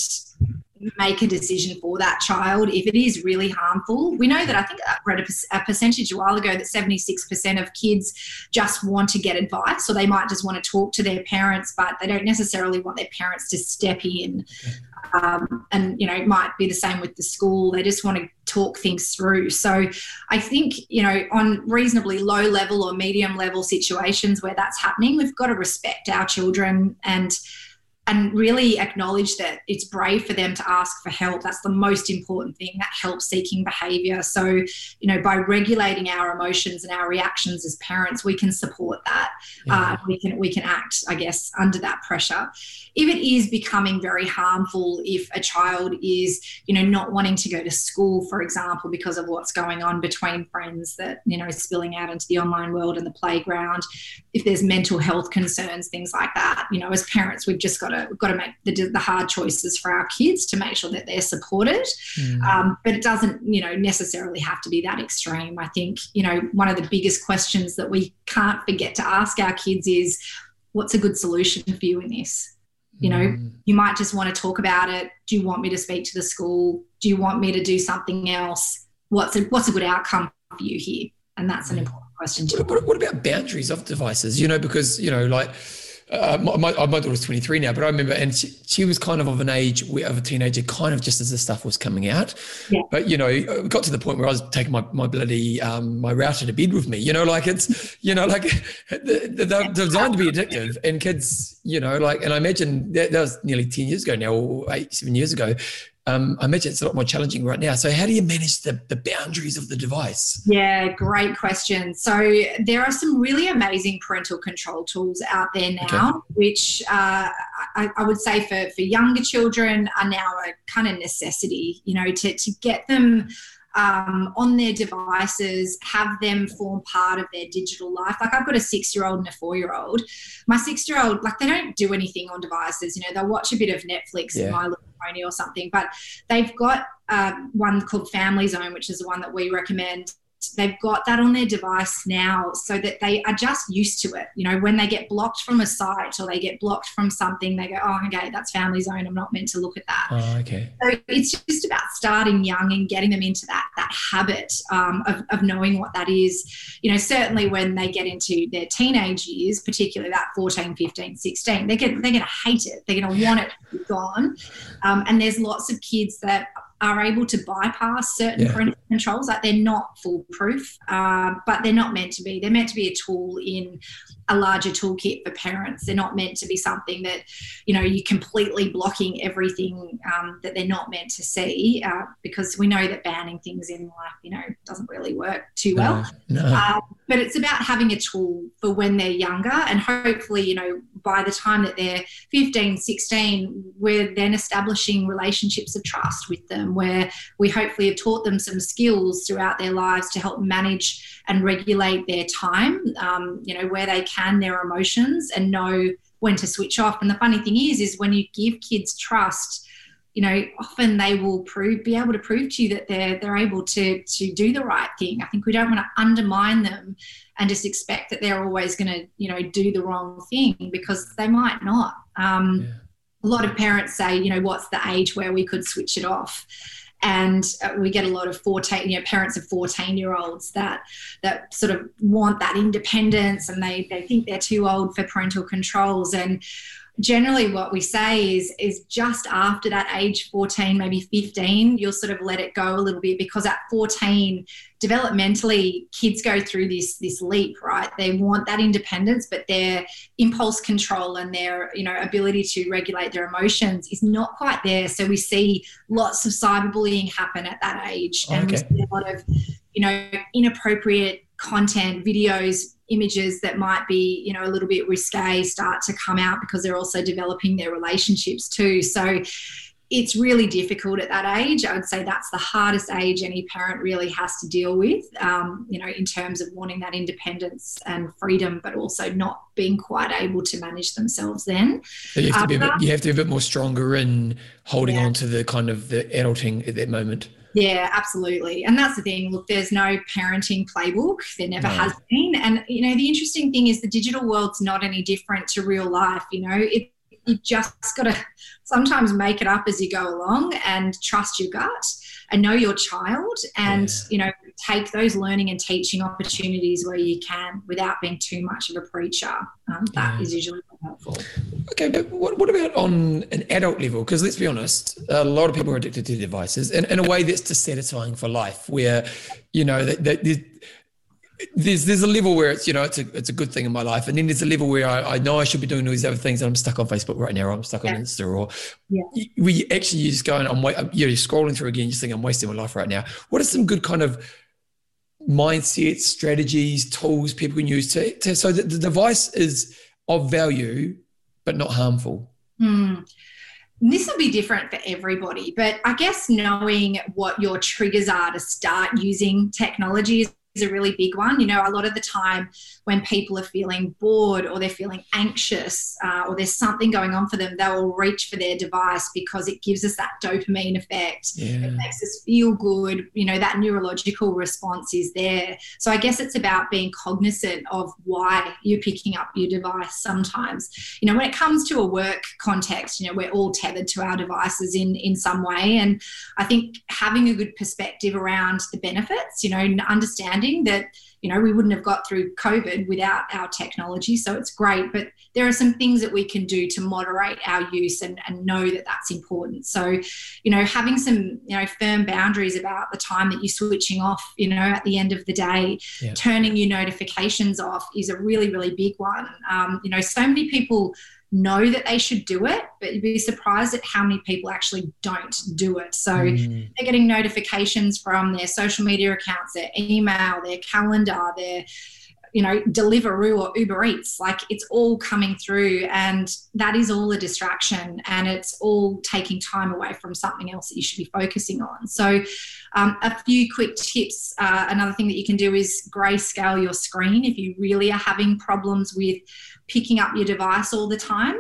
make a decision for that child if it is really harmful. We know that I think I read a, percentage a while ago that 76% of kids just want to get advice or they might just want to talk to their parents, but they don't necessarily want their parents to step in. Um, and, you know, it might be the same with the school. They just want to talk things through. So I think, you know, on reasonably low level or medium level situations where that's happening, we've got to respect our children and and really acknowledge that it's brave for them to ask for help. That's the most important thing, that help seeking behavior. So, you know, by regulating our emotions and our reactions as parents, we can support that. Yeah. Uh, we can we can act, I guess, under that pressure. If it is becoming very harmful, if a child is, you know, not wanting to go to school, for example, because of what's going on between friends that, you know, is spilling out into the online world and the playground, if there's mental health concerns, things like that, you know, as parents, we've just got to we've got to make the, the hard choices for our kids to make sure that they're supported. Mm. Um, but it doesn't, you know, necessarily have to be that extreme. I think, you know, one of the biggest questions that we can't forget to ask our kids is, what's a good solution for you in this? You know, mm. you might just want to talk about it. Do you want me to speak to the school? Do you want me to do something else? What's a, what's a good outcome for you here? And that's an important question. What, what, about boundaries of devices? You know, because you know, like uh, my, my, my daughter's 23 now, but I remember, and she, she, was kind of of an age where, of a teenager, kind of just as the stuff was coming out. Yeah. But, you know, it got to the point where I was taking my, my bloody, um, my router to bed with me, you know, like it's, you know, like they're designed to be addictive and kids, you know, like, and I imagine that, that was nearly 10 years ago now, or eight, seven years ago um, I imagine it's a lot more challenging right now. So, how do you manage the, the boundaries of the device? Yeah, great question. So, there are some really amazing parental control tools out there now, okay. which uh, I, I, would say for, for younger children are now a kind of necessity, you know, to, to get them um, on their devices, have them form part of their digital life. Like I've got a six year old and a four year old. My six year old, like they don't do anything on devices. You know, they'll watch a bit of Netflix yeah. and My Little Pony or something, but they've got uh, one called Family Zone, which is the one that we recommend they've got that on their device now so that they are just used to it. You know, when they get blocked from a site or they get blocked from something, they go, oh, okay, that's family zone. I'm not meant to look at that. Oh, okay. So it's just about starting young and getting them into that, that habit um, of, of knowing what that is. You know, certainly when they get into their teenage years, particularly that 14, 15, 16, they're, they're going to hate it. They're going to want it gone. Um, and there's lots of kids that are able to bypass certain yeah. controls. Like they're not foolproof, uh, but they're not meant to be. They're meant to be a tool in a larger toolkit for parents. They're not meant to be something that, you know, you're completely blocking everything um, that they're not meant to see uh, because we know that banning things in life, you know, doesn't really work too well. No, no. Uh, but it's about having a tool for when they're younger and hopefully, you know, by the time that they're 15, 16, we're then establishing relationships of trust with them where we hopefully have taught them some skills throughout their lives to help manage and regulate their time, um, you know, where they can, their emotions and know when to switch off. And the funny thing is, is when you give kids trust, you know, often they will prove, be able to prove to you that they're they're able to to do the right thing. I think we don't want to undermine them and just expect that they're always going to, you know, do the wrong thing because they might not. Um, yeah. A lot of parents say, you know, what's the age where we could switch it off? And we get a lot of 14 you know parents of 14 year olds that that sort of want that independence and they they think they're too old for parental controls. And generally what we say is is just after that age 14 maybe 15 you'll sort of let it go a little bit because at 14 developmentally kids go through this this leap right? They want that independence but their impulse control and their you know ability to regulate their emotions is not quite there. So we see lots of cyberbullying happen at that age. And okay. we see a lot of you know inappropriate content videos images that might be you know a little bit risque start to come out because they're also developing their relationships too. So it's really difficult at that age. I would say that's the hardest age any parent really has to deal with um, you know in terms of wanting that independence and freedom but also not being quite able to manage themselves then. So you, have to be a bit, you have to be a bit more stronger in holding yeah. on to the kind of the adulting at that moment yeah, absolutely. And that's the thing. Look, there's no parenting playbook. There never no. has been. And you know, the interesting thing is the digital world's not any different to real life. You know, it you just got to sometimes make it up as you go along and trust your gut and know your child and yeah. you know take those learning and teaching opportunities where you can without being too much of a preacher um, That yeah. is usually helpful okay but what, what about on an adult level because let's be honest a lot of people are addicted to devices in, in a way that's dissatisfying for life where you know that, that there's there's a level where it's you know it's a it's a good thing in my life, and then there's a level where I, I know I should be doing all these other things, and I'm stuck on Facebook right now, or I'm stuck yeah. on Insta, or yeah. we actually you just going, I'm you're scrolling through again, just thinking I'm wasting my life right now. What are some good kind of mindsets, strategies, tools people can use to, to so that the device is of value but not harmful? Hmm this will be different for everybody, but I guess knowing what your triggers are to start using technology is a really big one. You know, a lot of the time when people are feeling bored or they're feeling anxious uh, or there's something going on for them, they will reach for their device because it gives us that dopamine effect. Yeah. It makes us feel good. You know, that neurological response is there. So I guess it's about being cognizant of why you're picking up your device sometimes. You know, when it comes to a work context, you know, we're all tethered to our devices in, in some way. And I think having a good perspective around the benefits, you know, understanding that you know we wouldn't have got through covid without our technology so it's great but there are some things that we can do to moderate our use and, and know that that's important so you know having some you know firm boundaries about the time that you're switching off you know at the end of the day yeah. turning your notifications off is a really really big one um, you know so many people know that they should do it, but you'd be surprised at how many people actually don't do it. So mm. they're getting notifications from their social media accounts, their email, their calendar, their you know Deliveroo or Uber Eats. Like it's all coming through, and that is all a distraction, and it's all taking time away from something else that you should be focusing on. So, um, a few quick tips. Uh, another thing that you can do is grayscale your screen if you really are having problems with picking up your device all the time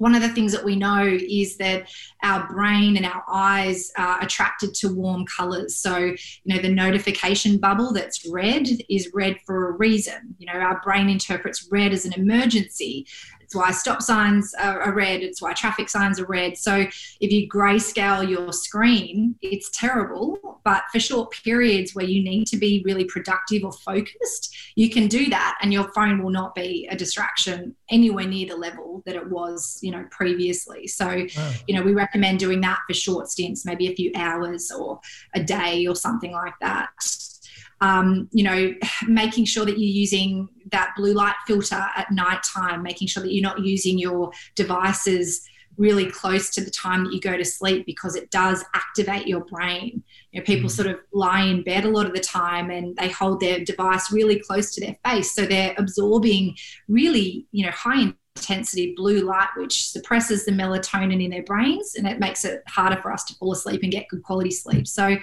one of the things that we know is that our brain and our eyes are attracted to warm colors. So, you know, the notification bubble that's red is red for a reason. You know, our brain interprets red as an emergency. It's why stop signs are, red. It's why traffic signs are red. So if you grayscale your screen, it's terrible. But for short periods where you need to be really productive or focused, you can do that, and your phone will not be a distraction anywhere near the level that it was, you know, previously. So, wow. you know, we recommend doing that for short stints, maybe a few hours or a day or something like that um, you know, making sure that you're using that blue light filter at night time, making sure that you're not using your devices really close to the time that you go to sleep because it does activate your brain. You know, people mm. sort of lie in bed a lot of the time and they hold their device really close to their face. So they're absorbing really, you know, high intensity blue light, which suppresses the melatonin in their brains and it makes it harder for us to fall asleep and get good quality sleep. So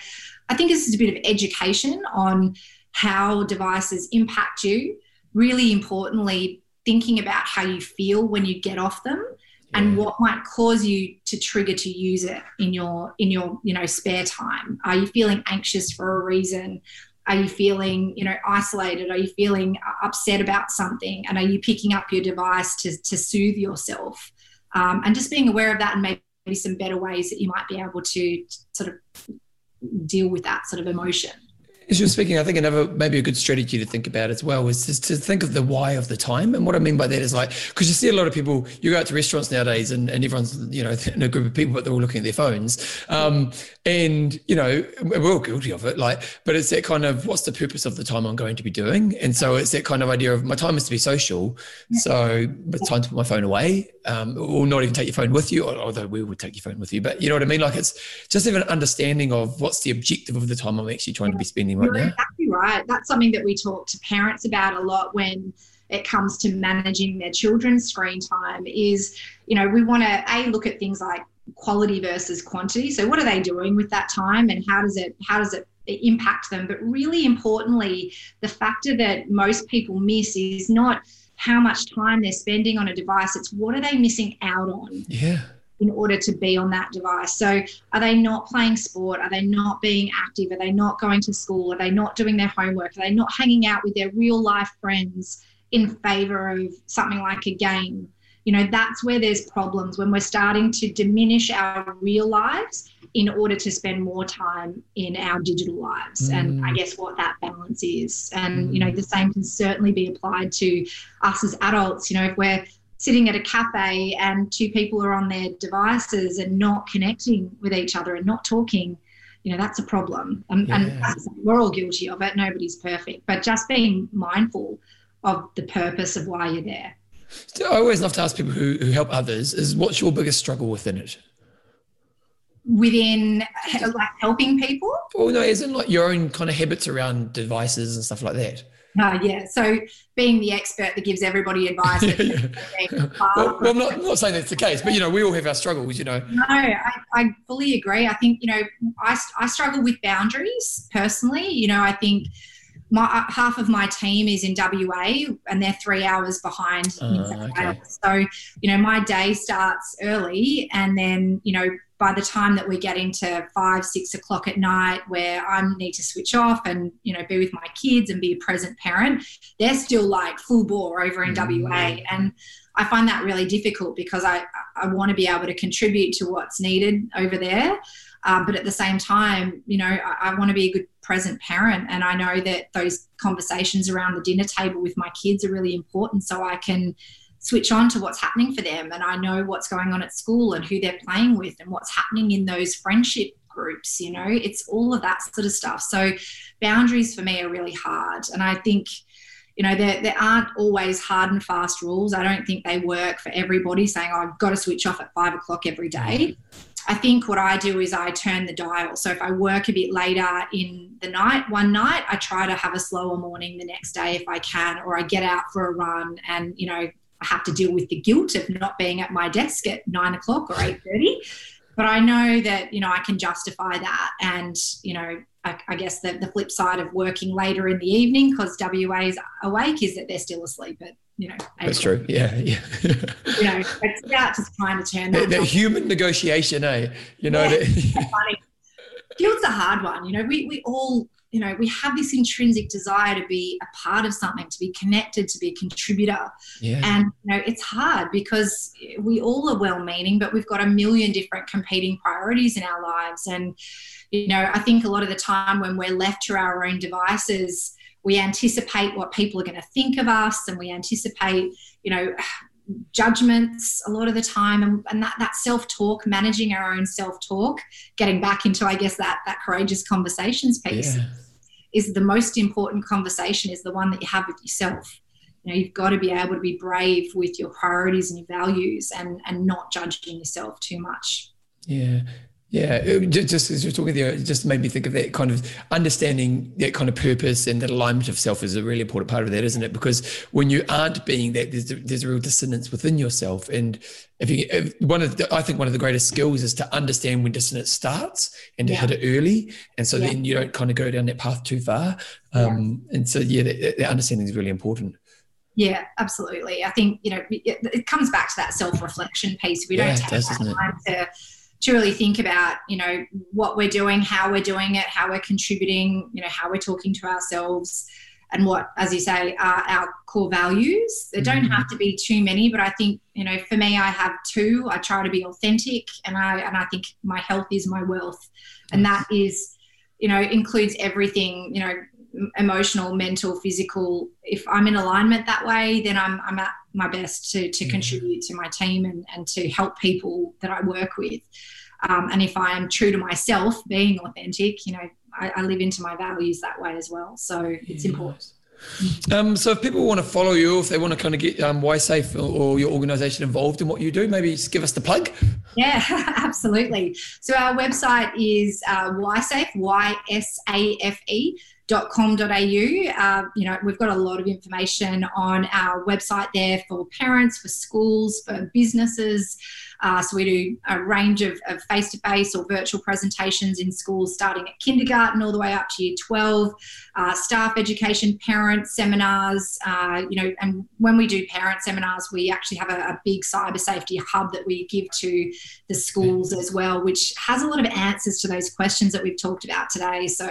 I think this is a bit of education on how devices impact you. Really importantly, thinking about how you feel when you get off them yeah. and what might cause you to trigger to use it in your in your you know spare time are you feeling anxious for a reason are you feeling you know isolated? Are you feeling upset about something? And are you picking up your device to, to soothe yourself? Um, and just being aware of that and maybe some better ways that you might be able to sort of deal with that sort of emotion as you're speaking, I think another maybe a good strategy to think about as well is just to think of the why of the time. And what I mean by that is like because you see a lot of people, you go out to restaurants nowadays, and, and everyone's you know in a group of people, but they're all looking at their phones. Um, and you know we're all guilty of it. Like, but it's that kind of what's the purpose of the time I'm going to be doing? And so it's that kind of idea of my time is to be social, so it's time to put my phone away, um, or not even take your phone with you. Although we would take your phone with you, but you know what I mean. Like it's just even an understanding of what's the objective of the time I'm actually trying to be spending right You're now. Exactly right. That's something that we talk to parents about a lot when it comes to managing their children's screen time is you know we want to a look at things like quality versus quantity. So what are they doing with that time and how does it how does it impact them? But really importantly the factor that most people miss is not how much time they're spending on a device. It's what are they missing out on? Yeah in order to be on that device. So, are they not playing sport? Are they not being active? Are they not going to school? Are they not doing their homework? Are they not hanging out with their real life friends in favor of something like a game? You know, that's where there's problems when we're starting to diminish our real lives in order to spend more time in our digital lives. Mm. And I guess what that balance is. And, you know, the same can certainly be applied to us as adults. You know, if we're sitting at a cafe and two people are on their devices and not connecting with each other and not talking you know that's a problem. And, yeah. and we're all guilty of it. Nobody's perfect. But just being mindful of the purpose of why you're there. I always love to ask people who, who help others is what's your biggest struggle within it? Within like helping people? Well no isn't like your own kind of habits around devices and stuff like that uh, yeah. So being the expert that gives everybody advice. well, well, I'm not, not saying that's the case, but you know, we all have our struggles. You know. No, I, I fully agree. I think you know, I I struggle with boundaries personally. You know, I think. My, uh, half of my team is in WA and they're three hours behind. Uh, okay. So, you know, my day starts early and then, you know, by the time that we get into five, six o'clock at night, where I need to switch off and you know be with my kids and be a present parent, they're still like full bore over in mm. WA, and I find that really difficult because I I want to be able to contribute to what's needed over there. Um, but at the same time, you know, I, I want to be a good present parent. And I know that those conversations around the dinner table with my kids are really important so I can switch on to what's happening for them and I know what's going on at school and who they're playing with and what's happening in those friendship groups, you know, it's all of that sort of stuff. So boundaries for me are really hard. And I think, you know, there, there aren't always hard and fast rules. I don't think they work for everybody saying, oh, I've got to switch off at five o'clock every day. Mm-hmm. I think what I do is I turn the dial. So if I work a bit later in the night, one night, I try to have a slower morning the next day if I can, or I get out for a run and, you know, I have to deal with the guilt of not being at my desk at nine o'clock or eight thirty but I know that you know I can justify that, and you know I, I guess the, the flip side of working later in the evening because WA's awake is that they're still asleep at you know. That's true. Yeah, yeah. you know, it's about just trying to turn that. The, the human negotiation, eh? You know, yeah. Guilt's a hard one. You know, we we all you know we have this intrinsic desire to be a part of something to be connected to be a contributor yeah. and you know it's hard because we all are well meaning but we've got a million different competing priorities in our lives and you know i think a lot of the time when we're left to our own devices we anticipate what people are going to think of us and we anticipate you know judgments a lot of the time and, and that, that self-talk managing our own self-talk getting back into i guess that that courageous conversations piece yeah. is the most important conversation is the one that you have with yourself. You know you've got to be able to be brave with your priorities and your values and and not judging yourself too much. Yeah yeah, just as you're talking there, it just made me think of that kind of understanding that kind of purpose and that alignment of self is a really important part of that, isn't it? Because when you aren't being that, there's a, there's a real dissonance within yourself. And if you, if one of the, I think one of the greatest skills is to understand when dissonance starts and to yeah. hit it early, and so yeah. then you don't kind of go down that path too far. Um, yeah. And so yeah, that, that understanding is really important. Yeah, absolutely. I think you know it, it comes back to that self-reflection piece. We don't take does, that time to to really think about you know what we're doing how we're doing it how we're contributing you know how we're talking to ourselves and what as you say are our core values. There don't mm-hmm. have to be too many but i think you know for me i have two. I try to be authentic and i and i think my health is my wealth. And that is you know includes everything you know emotional mental physical. If i'm in alignment that way then i'm, I'm at my best to, to mm-hmm. contribute to my team and, and to help people that i work with um, and if i am true to myself being authentic you know I, I, live into my values that way as well so it's important um, so if people want to follow you, if they want to kind of get um, YSafe or, or your organisation involved in what you do, maybe just give us the plug. Yeah, absolutely. So our website is uh, YSafe, Y-S-A-F-E com.au. Uh, you know, we've got a lot of information on our website there for parents, for schools, for businesses. Uh, so we do a range of, face-to-face or virtual presentations in schools starting at kindergarten all the way up to year 12, uh, staff education, parent seminars, uh, you know, and when we do parent seminars, we actually have a, a, big cyber safety hub that we give to the schools as well, which has a lot of answers to those questions that we've talked about today. So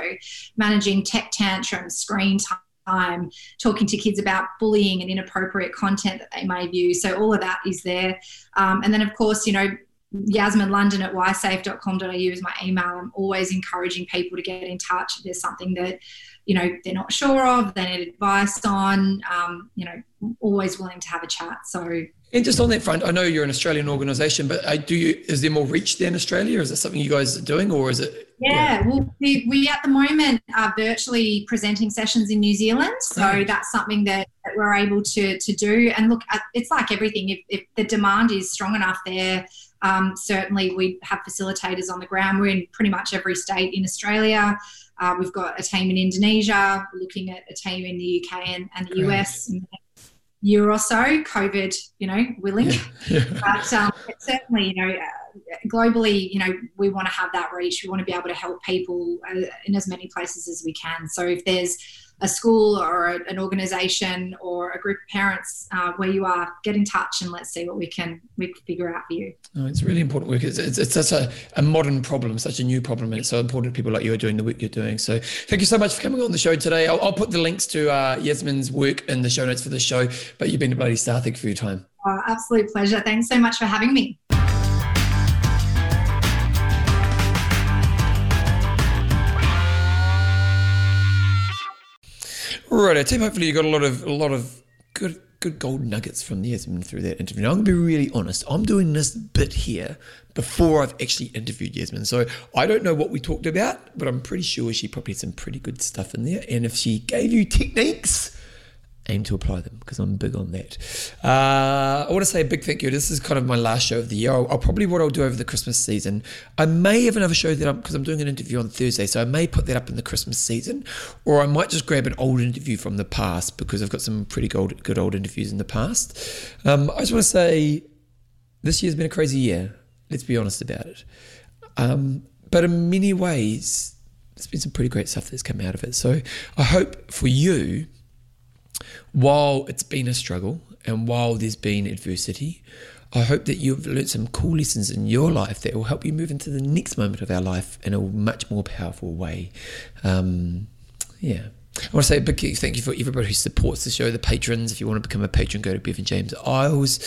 managing tech tantrums, screen time, time talking to kids about bullying and inappropriate content that they may view. So all of that is there. Um, and then, of course, you know, Yasmin London at ysafe.com.au is my email. I'm always encouraging people to get in touch if there's something that, you know, they're not sure of, they need advice on, um, you know, always willing to have a chat. So and just on that front, I know you're an Australian organisation, but uh, do you is there more reach there in Australia? Is it something you guys are doing, or is it? Yeah, yeah. well, we, we at the moment are virtually presenting sessions in New Zealand, so oh. that's something that, that, we're able to to do. And look, uh, it's like everything. If, if the demand is strong enough there, um, certainly we have facilitators on the ground. We're in pretty much every state in Australia. Uh, we've got a team in Indonesia. We're looking at a team in the UK and, and the US year or so, COVID, you know, willing. Yeah. Yeah. But um, certainly, you know, globally, you know, we want to have that reach. We want to be able to help people uh, in as many places as we can. So if there's a school or a, an organization or a group of parents uh, where you are, get in touch and let's see what we can we can figure out for you. Oh, it's really important work. It's, it's, it's such a, a modern problem, such a new problem, and it's so important people like you are doing the work you're doing. So thank you so much for coming on the show today. I'll, I'll put the links to uh, Yasmin's work in the show notes for the show. But you've been a bloody star. Thank you for your time. Oh, absolute pleasure. Thanks so much for having me. Right, team. Hopefully, you got a lot of a lot of good good gold nuggets from Yasmin through that interview. Now, I'm going to be really honest. I'm doing this bit here before I've actually interviewed Yasmin. So I don't know what we talked about, but I'm pretty sure she probably had some pretty good stuff in there. And if she gave you techniques, aim to apply them because I'm big on that. Uh, I want to say a big thank you. This is kind of my last show of the year. I'll, I'll probably what I'll do over the Christmas season. I may have another show that I'm because I'm doing an interview on Thursday, so I may put that up in the Christmas season, or I might just grab an old interview from the past because I've got some pretty good, good old interviews in the past. Um, I just want to say this year's been a crazy year. Let's be honest about it. Um, but in many ways, there's been some pretty great stuff that's come out of it. So I hope for you while it's been a struggle and while there's been adversity, I hope that you've learned some cool lessons in your life that will help you move into the next moment of our life in a much more powerful way. Um, yeah. I want to say a big thank you for everybody who supports the show, the patrons. If you want to become a patron, go to Bevan James Eyles.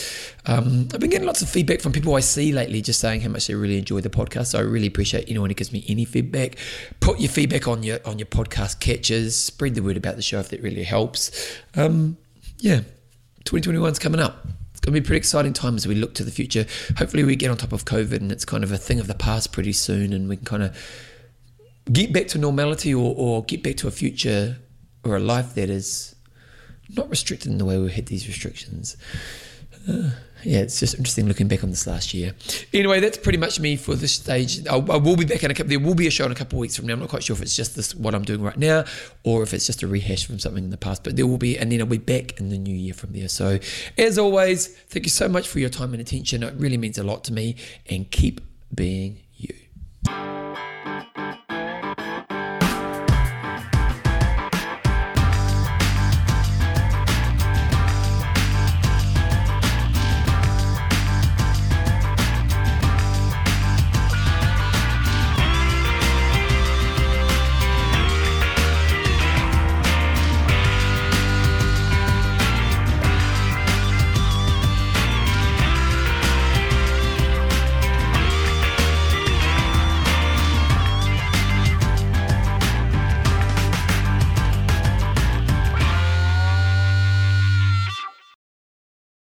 Um, I've been getting lots of feedback from people I see lately, just saying how much they really enjoy the podcast. So I really appreciate anyone who gives me any feedback. Put your feedback on your on your podcast catches. Spread the word about the show if that really helps. Um, yeah, 2021 is coming up. It's going to be a pretty exciting time as we look to the future. Hopefully, we get on top of COVID and it's kind of a thing of the past pretty soon, and we can kind of get back to normality or, or get back to a future or a life that is not restricted in the way we had these restrictions. Uh, yeah, it's just interesting looking back on this last year. Anyway, that's pretty much me for this stage. I'll, I will be back in a couple. There will be a show in a couple of weeks from now. I'm not quite sure if it's just this what I'm doing right now, or if it's just a rehash from something in the past. But there will be, and then I'll be back in the new year from there. So, as always, thank you so much for your time and attention. It really means a lot to me. And keep being